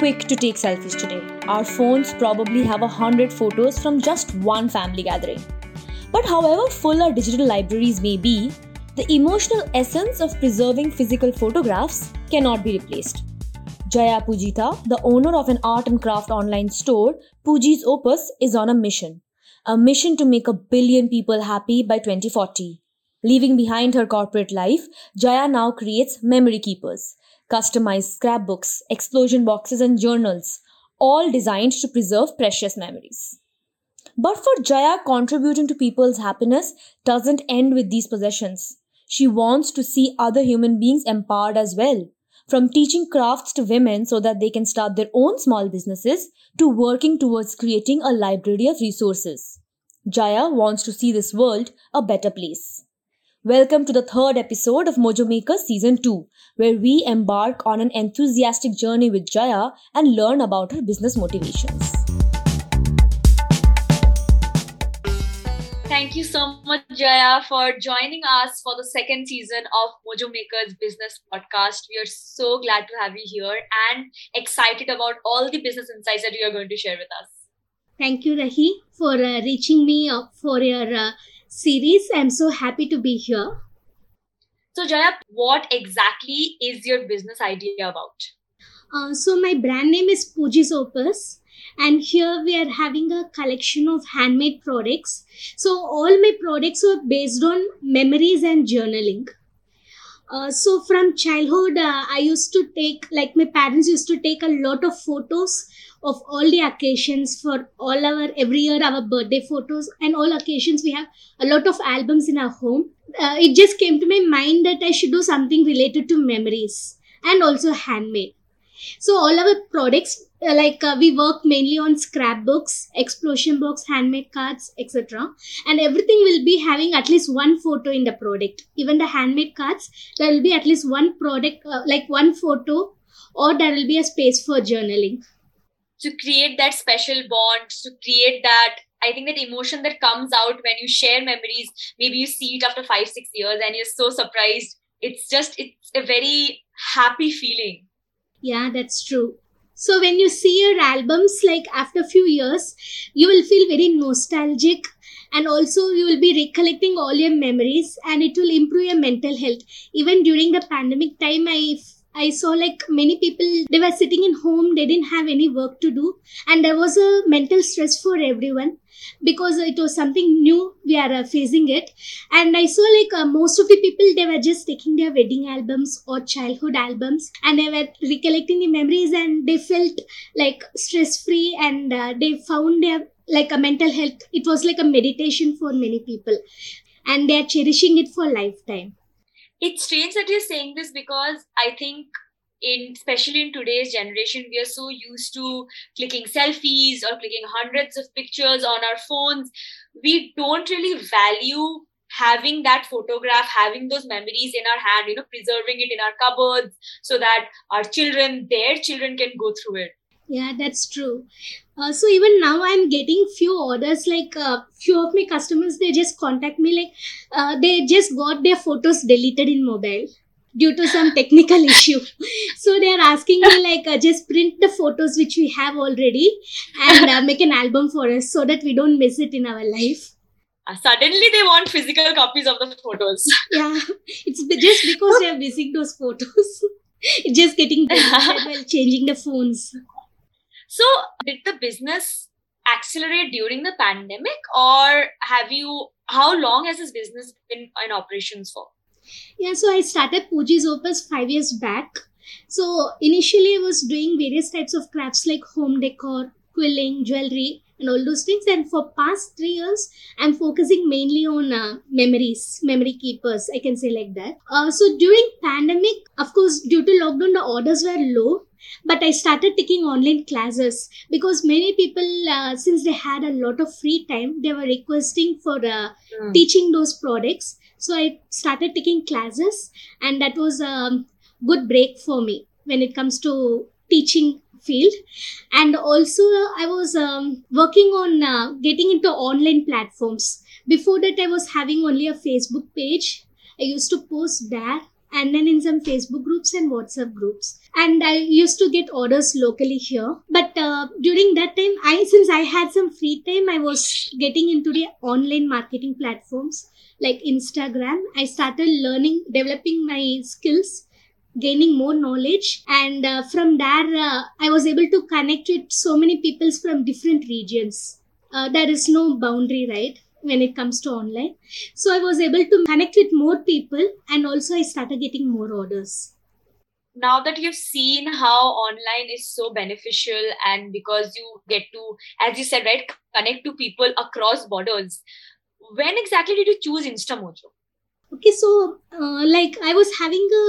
quick to take selfies today. Our phones probably have a hundred photos from just one family gathering. But however full our digital libraries may be, the emotional essence of preserving physical photographs cannot be replaced. Jaya Poojitha, the owner of an art and craft online store, Pooji's Opus, is on a mission. A mission to make a billion people happy by 2040. Leaving behind her corporate life, Jaya now creates memory keepers, customized scrapbooks, explosion boxes, and journals, all designed to preserve precious memories. But for Jaya, contributing to people's happiness doesn't end with these possessions. She wants to see other human beings empowered as well. From teaching crafts to women so that they can start their own small businesses to working towards creating a library of resources. Jaya wants to see this world a better place. Welcome to the third episode of Mojo Maker Season 2, where we embark on an enthusiastic journey with Jaya and learn about her business motivations. Thank you so much, Jaya, for joining us for the second season of Mojo Makers Business Podcast. We are so glad to have you here and excited about all the business insights that you are going to share with us. Thank you, Rahi, for uh, reaching me up for your uh, series. I'm so happy to be here. So, Jaya, what exactly is your business idea about? Uh, so, my brand name is Pooji's Opus, and here we are having a collection of handmade products. So, all my products are based on memories and journaling. Uh, so from childhood uh, i used to take like my parents used to take a lot of photos of all the occasions for all our every year our birthday photos and all occasions we have a lot of albums in our home. Uh, it just came to my mind that i should do something related to memories and also handmade. So all our products like uh, we work mainly on scrapbooks explosion box handmade cards etc and everything will be having at least one photo in the product. Even the handmade cards there will be at least one product uh, like one photo or there will be a space for journaling. To create that special bond to create that i think that emotion that comes out when you share memories maybe you see it after 5 6 years and you're so surprised. It's just it's a very happy feeling. Yeah that's true so when you see your albums like after a few years you will feel very nostalgic and also you will be recollecting all your memories and it will improve your mental health. Even during the pandemic time i I saw like many people they were sitting in home they didn't have any work to do and there was a mental stress for everyone because it was something new we are uh, facing it. And i saw like uh, most of the people they were just taking their wedding albums or childhood albums and they were recollecting the memories and they felt like stress free and uh, they found their like a mental health. It was like a meditation for many people and they are cherishing it for lifetime it's strange that you're saying this because I think in especially in today's generation we are so used to clicking selfies or clicking hundreds of pictures on our phones. We don't really value having that photograph having those memories in our hand you know preserving it in our cupboards so that our children their children can go through it. Yeah that's true uh, so even now i'm getting few orders like uh, few of my customers they just contact me like uh, they just got their photos deleted in mobile due to some technical issue. So they are asking me like uh, just print the photos which we have already and uh, make an album for us so that we don't miss it in our life. Uh, suddenly they want physical copies of the photos. Yeah. It's just because they are missing those photos. It's just getting while changing the phones so, did the business accelerate during the pandemic, or have you? How long has this business been in operations for? Yeah, so I started Pooji's Opus five years back. So initially, I was doing various types of crafts like home decor, quilling, jewelry, and all those things. And for past three years, I'm focusing mainly on uh, memories, memory keepers. I can say like that. Uh, so during pandemic, of course, due to lockdown, the orders were low but i started taking online classes because many people uh, since they had a lot of free time they were requesting for uh, mm. teaching those products so i started taking classes and that was a good break for me when it comes to teaching field and also i was um, working on uh, getting into online platforms before that i was having only a facebook page i used to post there and then in some Facebook groups and WhatsApp groups. And I used to get orders locally here. But uh, during that time, I since I had some free time, I was getting into the online marketing platforms like Instagram. I started learning, developing my skills gaining more knowledge. And uh, from there uh, i was able to connect with so many peoples from different regions. Uh, there is no boundary right when it comes to online. So i was able to connect with more people and also i started getting more orders. Now that you've seen how online is so beneficial and because you get to as you said right connect to people across borders when exactly did you choose instamojo okay so uh, like i was having a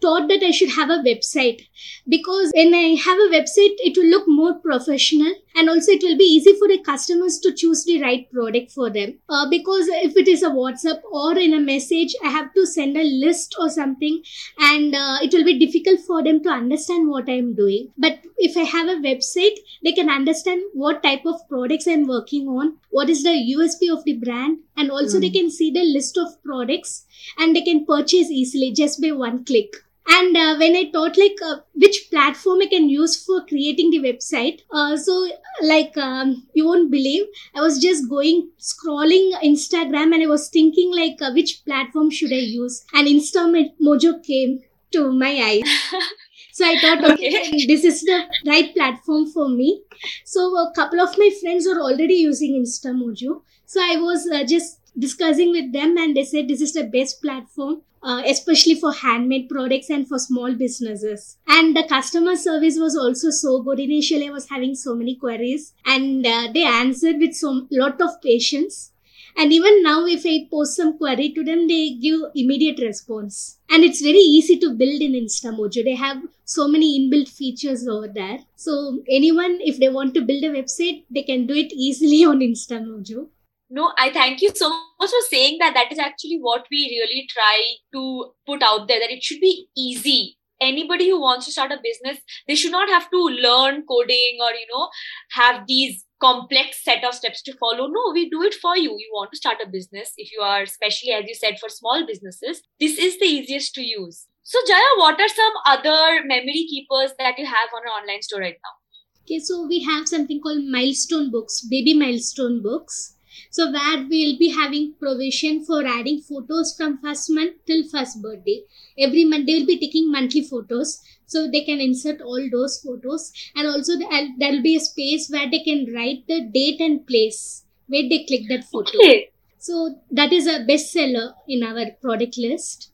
thought that I should have a website because when I have a website, it will look more professional and also it will be easy for the customers to choose the right product for them. Uh, because if it is a WhatsApp or in a message, I have to send a list or something and uh, it will be difficult for them to understand what I am doing. But if I have a website, they can understand what type of products I'm working on, what is the USP of the brand, and also mm. they can see the list of products and they can purchase easily just by one click and uh, when i thought like uh, which platform i can use for creating the website uh, so like um, you won't believe i was just going scrolling instagram and i was thinking like uh, which platform should i use? And instamojo came to my eyes. So i thought okay, okay, this is the right platform for me. So a couple of my friends are already using Insta instamojo so i was uh, just discussing with them and they said this is the best platform uh, especially for handmade products and for small businesses. And the customer service was also so good. Initially, I was having so many queries, and uh, they answered with so lot of patience. And even now, if I post some query to them, they give immediate response. And it's very easy to build in InstaMojo. They have so many inbuilt features over there. So anyone, if they want to build a website, they can do it easily on InstaMojo. No, I thank you so much for saying that. That is actually what we really try to put out there that it should be easy. Anybody who wants to start a business, they should not have to learn coding or, you know, have these complex set of steps to follow. No, we do it for you. You want to start a business, if you are, especially as you said, for small businesses, this is the easiest to use. So, Jaya, what are some other memory keepers that you have on an online store right now? Okay, so we have something called milestone books, baby milestone books. So where we'll be having provision for adding photos from first month till first birthday. Every month they will be taking monthly photos. So they can insert all those photos and also there will be a space where they can write the date and place where they click that photo. Okay. So that is a bestseller in our product list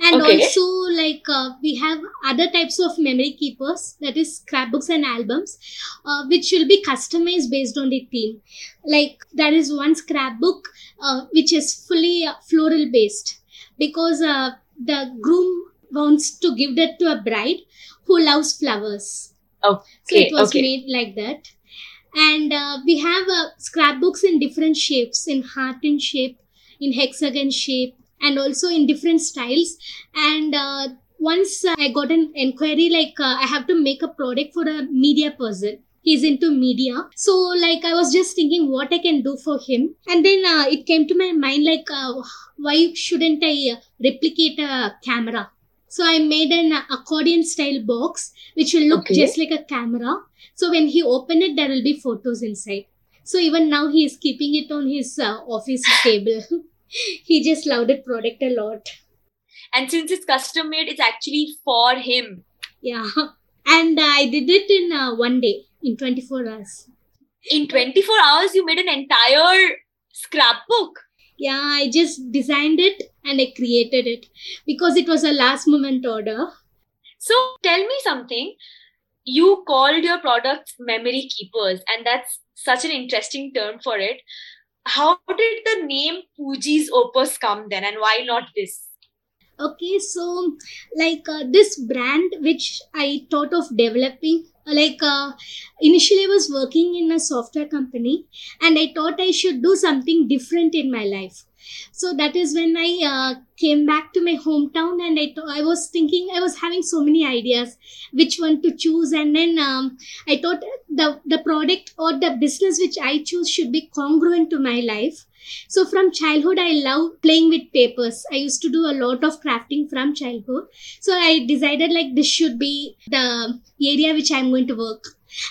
and okay. also like uh, we have other types of memory keepers that is scrapbooks and albums uh, which will be customized based on the theme like there is one scrapbook uh, which is fully uh, floral based because uh, the groom wants to give that to a bride who loves flowers okay. so it was okay. made like that and uh, we have scrapbooks in different shapes in heart in shape in hexagon shape and also in different styles. And uh, once uh, i got an inquiry like uh, i have to make a product for a media person. He's into media. So like i was just thinking what i can do for him. And then uh, it came to my mind like uh, why shouldn't i uh, replicate a camera? So i made an accordion style box which will look okay. just like a camera. So when he open it there will be photos inside. So even now he is keeping it on his office table he just loved the product a lot. And since it's custom made, it's actually for him. Yeah. And I did it in uh, one day, in 24 hours. In 24 hours, you made an entire scrapbook. Yeah, I just designed it and I created it because it was a last moment order. So tell me something. You called your products memory keepers, and that's such an interesting term for it how did the name Pooji's Opus come then, and why not this? Okay, so like uh, this brand which I thought of developing, like uh, initially I was working in a software company, and I thought I should do something different in my life so that is when i uh, came back to my hometown and I, I was thinking i was having so many ideas which one to choose and then um, i thought the the product or the business which i choose should be congruent to my life So from childhood, I love playing with papers. I used to do a lot of crafting from childhood. So I decided like this should be the area which I'm going to work.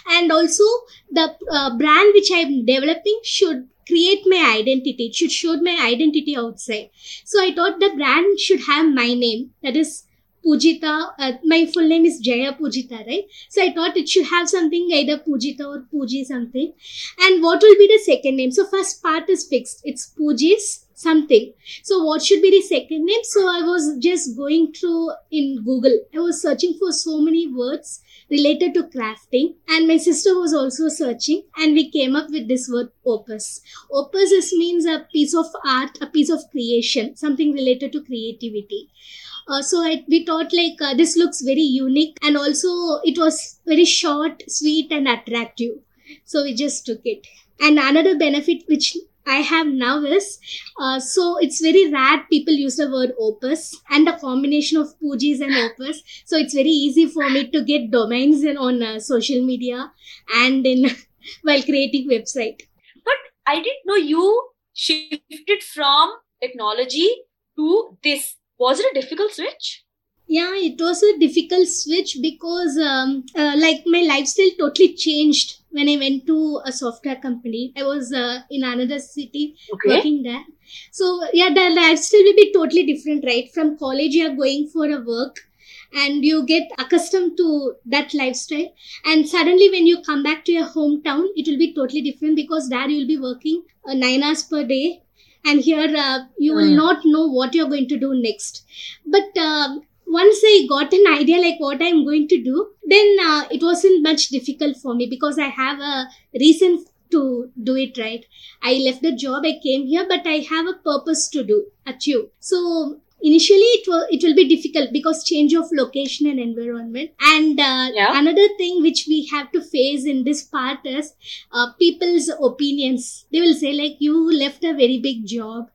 And also the uh, brand which I'm developing should create my identity. It should show my identity outside. So I thought the brand should have my name. That is Poojitha. Uh, my full name is Jaya Poojitha, right? So I thought it should have something either Poojitha or Pooji something. And what will be the second name? So first part is fixed. It's Pooji's something. So what should be the second name? So I was just going through in Google. I was searching for so many words related to crafting and my sister was also searching and we came up with this word opus opus is means a piece of art a piece of creation something related to creativity uh, so I, we thought like uh, this looks very unique and also it was very short, sweet and attractive. So we just took it. And another benefit which I have now is, uh, so it's very rare people use the word opus and the combination of Poojis and opus. So it's very easy for me to get domains in, on uh, social media and in while creating website. But I didn't know you shifted from technology to this was it a difficult switch? Yeah, it was a difficult switch because, um, uh, like, my lifestyle totally changed when I went to a software company. I was uh, in another city okay. working there. So, yeah, the lifestyle will be totally different, right? From college, you are going for a work and you get accustomed to that lifestyle. And suddenly, when you come back to your hometown, it will be totally different because there you will be working uh, nine hours per day and here uh, you will mm. not know what you're going to do next but uh, once i got an idea like what i'm going to do then uh, it wasn't much difficult for me because i have a reason to do it right? I left the job i came here but i have a purpose to do achieve. So initially it will it will be difficult because change of location and environment. And uh, yeah. another thing which we have to face in this part is uh, people's opinions. They will say like you left a very big job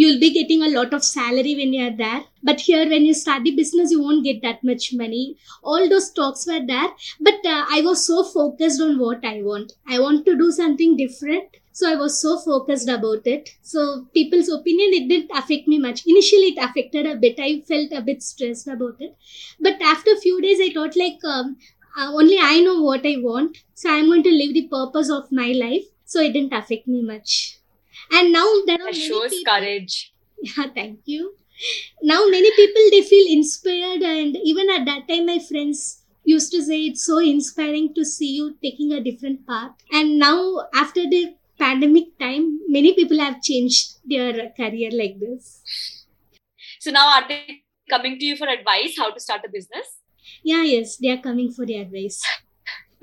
you'll be getting a lot of salary when you're there but here when you start the business you won't get that much money all those talks were there but uh, i was so focused on what i want i want to do something different so I was so focused about it. So people's opinion, it didn't affect me much. Initially, it affected a bit. I felt a bit stressed about it. But after a few days, I thought like, um, uh, only I know what I want. So I'm going to live the purpose of my life. So it didn't affect me much. And now there are that shows people, courage. Yeah, thank you. Now many people they feel inspired, and even at that time, my friends used to say it's so inspiring to see you taking a different path. And now after the pandemic time, many people have changed their career like this. So now are they coming to you for advice how to start a business? Yeah, yes, they are coming for the advice.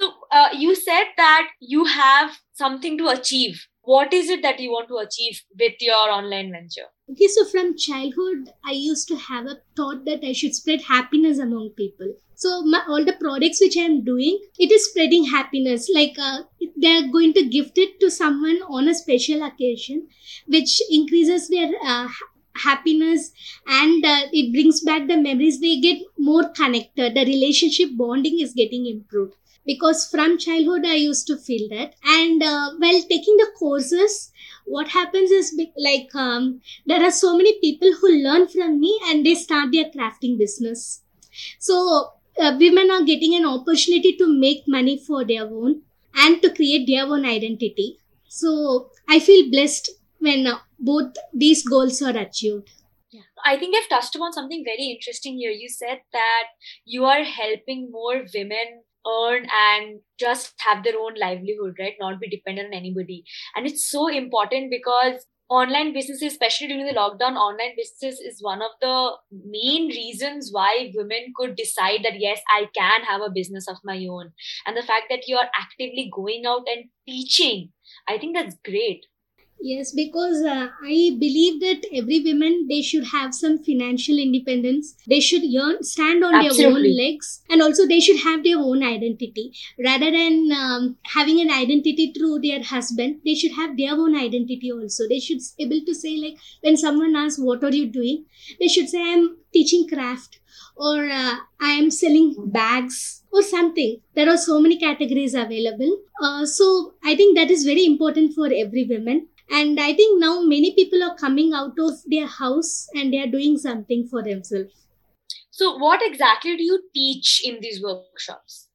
so uh, you said that you have something to achieve. What is it that you want to achieve with your online venture? Okay, so from childhood, I used to have a thought that I should spread happiness among people. So my, all the products which I am doing, it is spreading happiness. Like uh, they are going to gift it to someone on a special occasion, which increases their uh, happiness and uh, it brings back the memories. They get more connected. The relationship bonding is getting improved because from childhood I used to feel that. And uh, while taking the courses, what happens is like um, there are so many people who learn from me and they start their crafting business. So uh, women are getting an opportunity to make money for their own and to create their own identity. So I feel blessed when uh, both these goals are achieved. Yeah. I think I've touched upon something very interesting here. You said that you are helping more women earn and just have their own livelihood, right? Not be dependent on anybody. And it's so important because online businesses, especially during the lockdown, online business is one of the main reasons why women could decide that yes, I can have a business of my own. And the fact that you're actively going out and teaching, I think that's great. Yes, because uh, I believe that every woman they should have some financial independence. They should earn, stand on Absolutely. their own legs, and also they should have their own identity rather than um, having an identity through their husband. They should have their own identity also. They should be able to say like when someone asks, "What are you doing?" They should say, "I'm teaching craft," or uh, "I am selling bags." Or something. There are so many categories available. Uh, so I think that is very important for every woman and i think now many people are coming out of their house and they are doing something for themselves. So, what exactly do you teach in these workshops?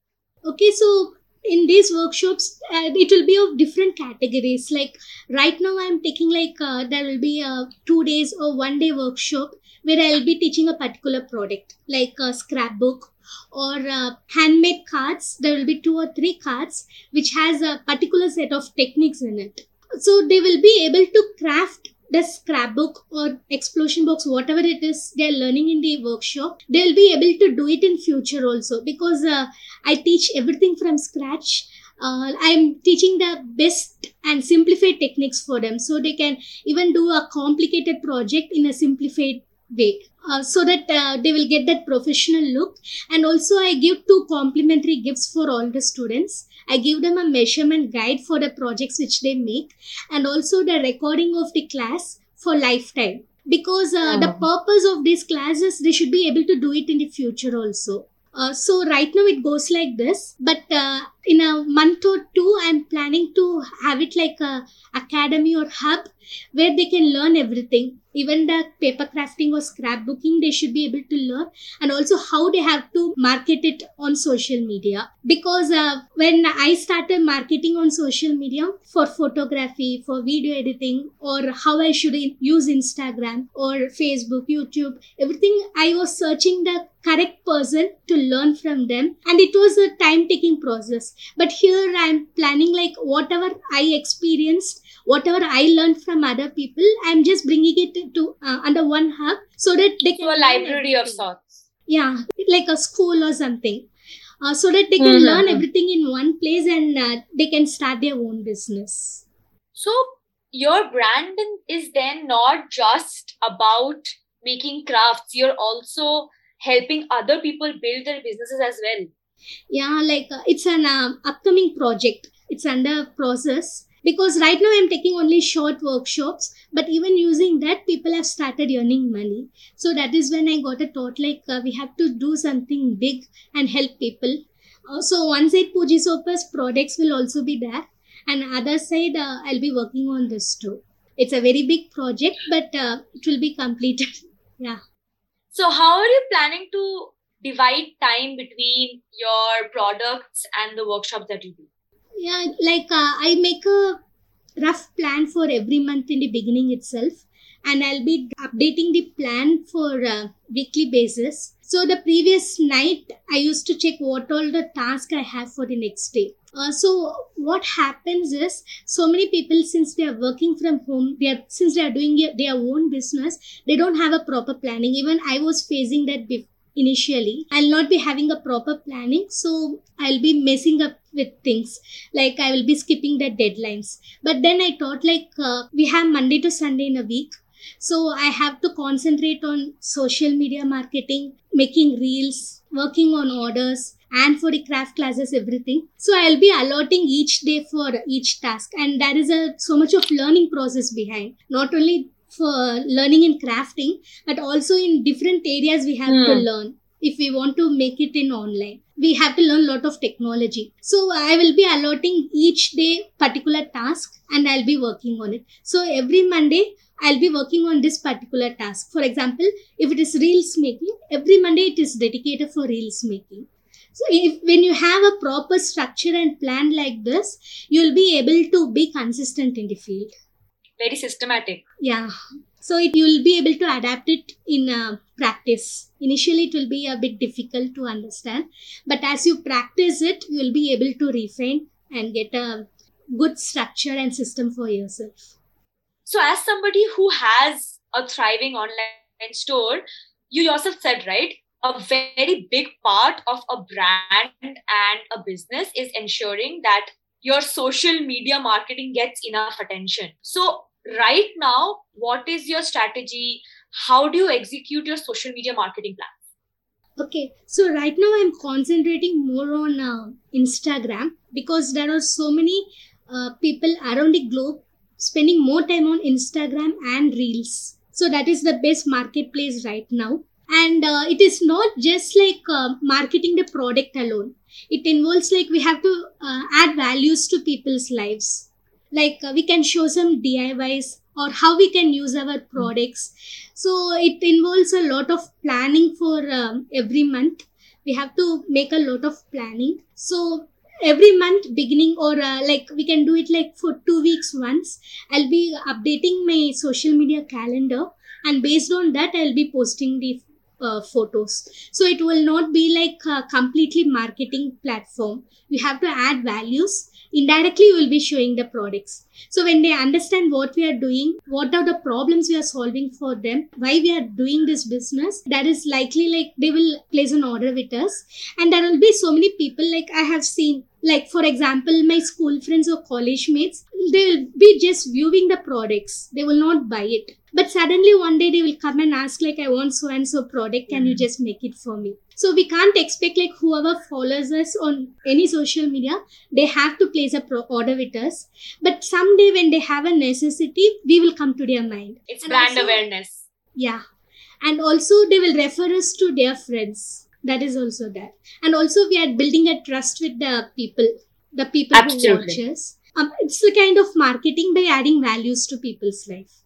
okay so in these workshops uh, it will be of different categories. Like right now i'm taking like uh, there will be a two days or one day workshop where i'll be teaching a particular product like a scrapbook or uh, handmade cards. There will be two or three cards which has a particular set of techniques in it so they will be able to craft the scrapbook or explosion box whatever it is they are learning in the workshop. They'll be able to do it in future also because uh, i teach everything from scratch. Uh, i'm teaching the best and simplified techniques for them so they can even do a complicated project in a simplified way uh, so that uh, they will get that professional look. And also i give two complimentary gifts for all the students. I give them a measurement guide for the projects which they make and also the recording of the class for lifetime. Because uh, the Oh. purpose of these classes they should be able to do it in the future also. Uh, so right now it goes like this but uh, in a month or two i'm planning to have it like a academy or hub where they can learn everything. Even the paper crafting or scrapbooking they should be able to learn. And also how they have to market it on social media. Because uh, when i started marketing on social media for photography for video editing or how i should use instagram or facebook youtube everything i was searching the correct person to learn from them. And it was a time taking process but here i'm planning like whatever i experienced whatever i learned from other people i'm just bringing it to uh, under one hub so that they can So, a library of sorts. yeah like a school or something uh, so that they can Mhm. learn everything in one place and uh, they can start their own business So, your brand is then not just about making crafts, you're also helping other people build their businesses as well. Yeah like uh, it's an um, upcoming project. It's under process. Because right now i'm taking only short workshops but even using that people have started earning money. So that is when i got a thought like uh, we have to do something big and help people. Uh, so one side Pooji's Opus products will also be there. And other side uh, i'll be working on this too. It's a very big project but uh, it will be completed. Yeah. So, how are you planning to divide time between your products and the workshops that you do? yeah like uh, i make a rough plan for every month in the beginning itself and i'll be updating the plan for uh, weekly basis. So the previous night i used to check what all the task i have for the next day. Uh, so what happens is so many people since they are working from home they are since they are doing their own business they don't have a proper planning. Even i was facing that before initially. I'll not be having a proper planning so i'll be messing up with things. Like i will be skipping the deadlines. But then i thought like uh, we have monday to sunday in a week. So i have to concentrate on social media marketing making reels working on orders and for the craft classes everything. So i'll be allotting each day for each task. And there is a so much of learning process behind. Not only for learning and crafting but also in different areas we have to Hmm. learn if we want to make it in online. We have to learn a lot of technology. So i will be allotting each day particular task and i'll be working on it. So every monday i'll be working on this particular task. For example if it is reels making every monday it is dedicated for reels making. So if when you have a proper structure and plan like this you'll be able to be consistent in the field Very systematic. yeah so it, you'll be able to adapt it in uh, practice initially it will be a bit difficult to understand but as you practice it you'll be able to refine and get a good structure and system for yourself So, as somebody who has a thriving online store, you yourself said, right? A very big part of a brand and a business is ensuring that your social media marketing gets enough attention. So, right now, what is your strategy? How do you execute your social media marketing plan? Okay, so right now I'm concentrating more on uh, Instagram because there are so many uh, people around the globe spending more time on Instagram and Reels. So that is the best marketplace right now. And uh, it is not just like uh, marketing the product alone. It involves like we have to uh, add values to people's lives. Like uh, we can show some DIYs or how we can use our products. So it involves a lot of planning for um, every month. We have to make a lot of planning. So every month beginning or uh, like we can do it like for two weeks once i'll be updating my social media calendar and based on that i'll be posting the uh, photos. So it will not be like a completely marketing platform. We have to add values. Indirectly we will be showing the products. So when they understand what we are doing what are the problems we are solving for them why we are doing this business that is likely like they will place an order with us. And there will be so many people like i have seen. Like for example my school friends or college mates they will be just viewing the products. They will not buy it but suddenly one day they will come and ask like i want so and so product. Can you just make it for me? So we can't expect like whoever follows us on any social media they have to place a pro- order with us. But someday when they have a necessity we will come to their mind. It's And brand also- awareness. yeah. And also they will refer us to their friends. That is also that. And also we are building a trust with the people the people who Absolutely. watch us. Um, it's the kind of marketing by adding values to people's life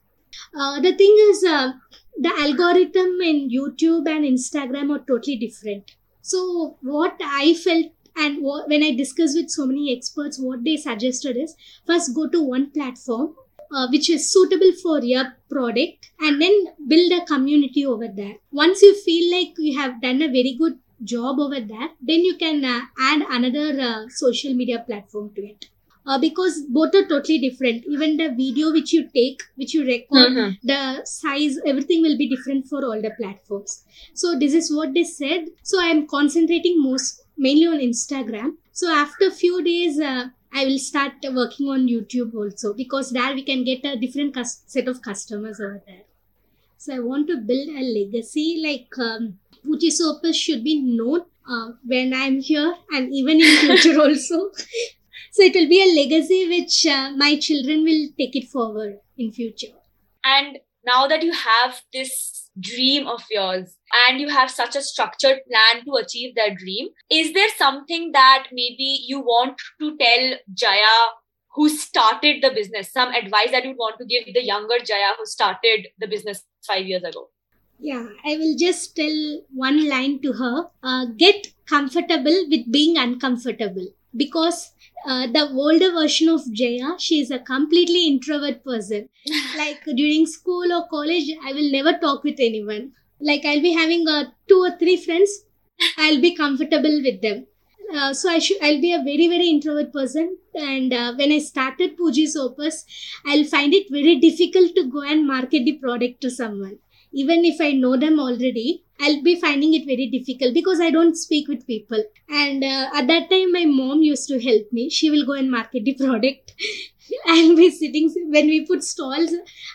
uh, the thing is uh, the algorithm in youtube and instagram are totally different. So what i felt and what, when i discussed with so many experts what they suggested is first go to one platform uh, which is suitable for your product and then build a community over there. Once you feel like you have done a very good job over there then you can uh, add another uh, social media platform to it uh, because both are totally different. Even the video which you take which you record Mhm. the size everything will be different for all the platforms. So this is what they said. So i am concentrating most mainly on instagram. So after a few days uh, i will start working on youtube also because there we can get a different cus- set of customers over there. So i want to build a legacy like um, Pooji's Opus should be known uh, when i'm here and even in future also so it will be a legacy which uh, my children will take it forward in future And now that you have this dream of yours and you have such a structured plan to achieve that dream, is there something that maybe you want to tell Jaya who started the business? Some advice that you want to give the younger Jaya who started the business five years ago? Yeah, I will just tell one line to her uh, get comfortable with being uncomfortable because uh, the older version of Jaya, she is a completely introvert person. like during school or college, I will never talk with anyone. Like I'll be having uh, two or three friends, I'll be comfortable with them. Uh, so I should I'll be a very very introvert person and uh, when I started Pooji's Opus I'll find it very difficult to go and market the product to someone even if I know them already, I'll be finding it very difficult because I don't speak with people. And uh, at that time, my mom used to help me. She will go and market the product. I'll be sitting when we put stalls.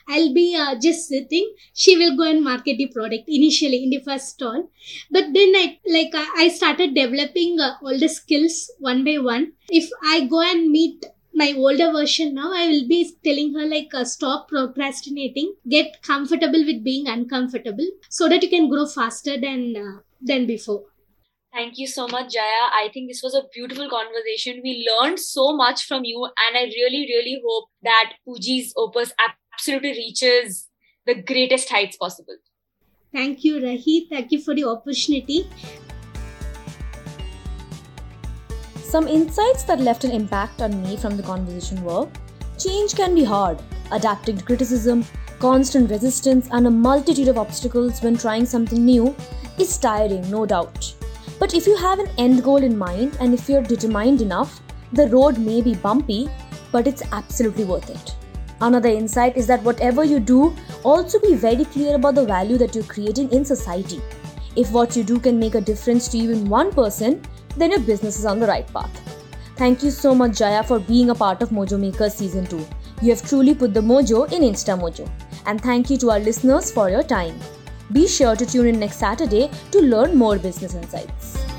I'll be uh, just sitting. She will go and market the product initially in the first stall. But then I like I started developing uh, all the skills one by one. If I go and meet my older version now i will be telling her like uh, stop procrastinating get comfortable with being uncomfortable so that you can grow faster than uh, than before Thank you so much, Jaya. I think this was a beautiful conversation. We learned so much from you, and I really, really hope that Pooji's opus absolutely reaches the greatest heights possible. thank you rahi thank you for the opportunity Some insights that left an impact on me from the conversation were change can be hard, adapting to criticism, constant resistance, and a multitude of obstacles when trying something new is tiring, no doubt. But if you have an end goal in mind and if you're determined enough, the road may be bumpy, but it's absolutely worth it. Another insight is that whatever you do, also be very clear about the value that you're creating in society. If what you do can make a difference to even one person, then your business is on the right path. Thank you so much, Jaya, for being a part of Mojo Makers Season 2. You have truly put the mojo in Insta Mojo. And thank you to our listeners for your time. Be sure to tune in next Saturday to learn more business insights.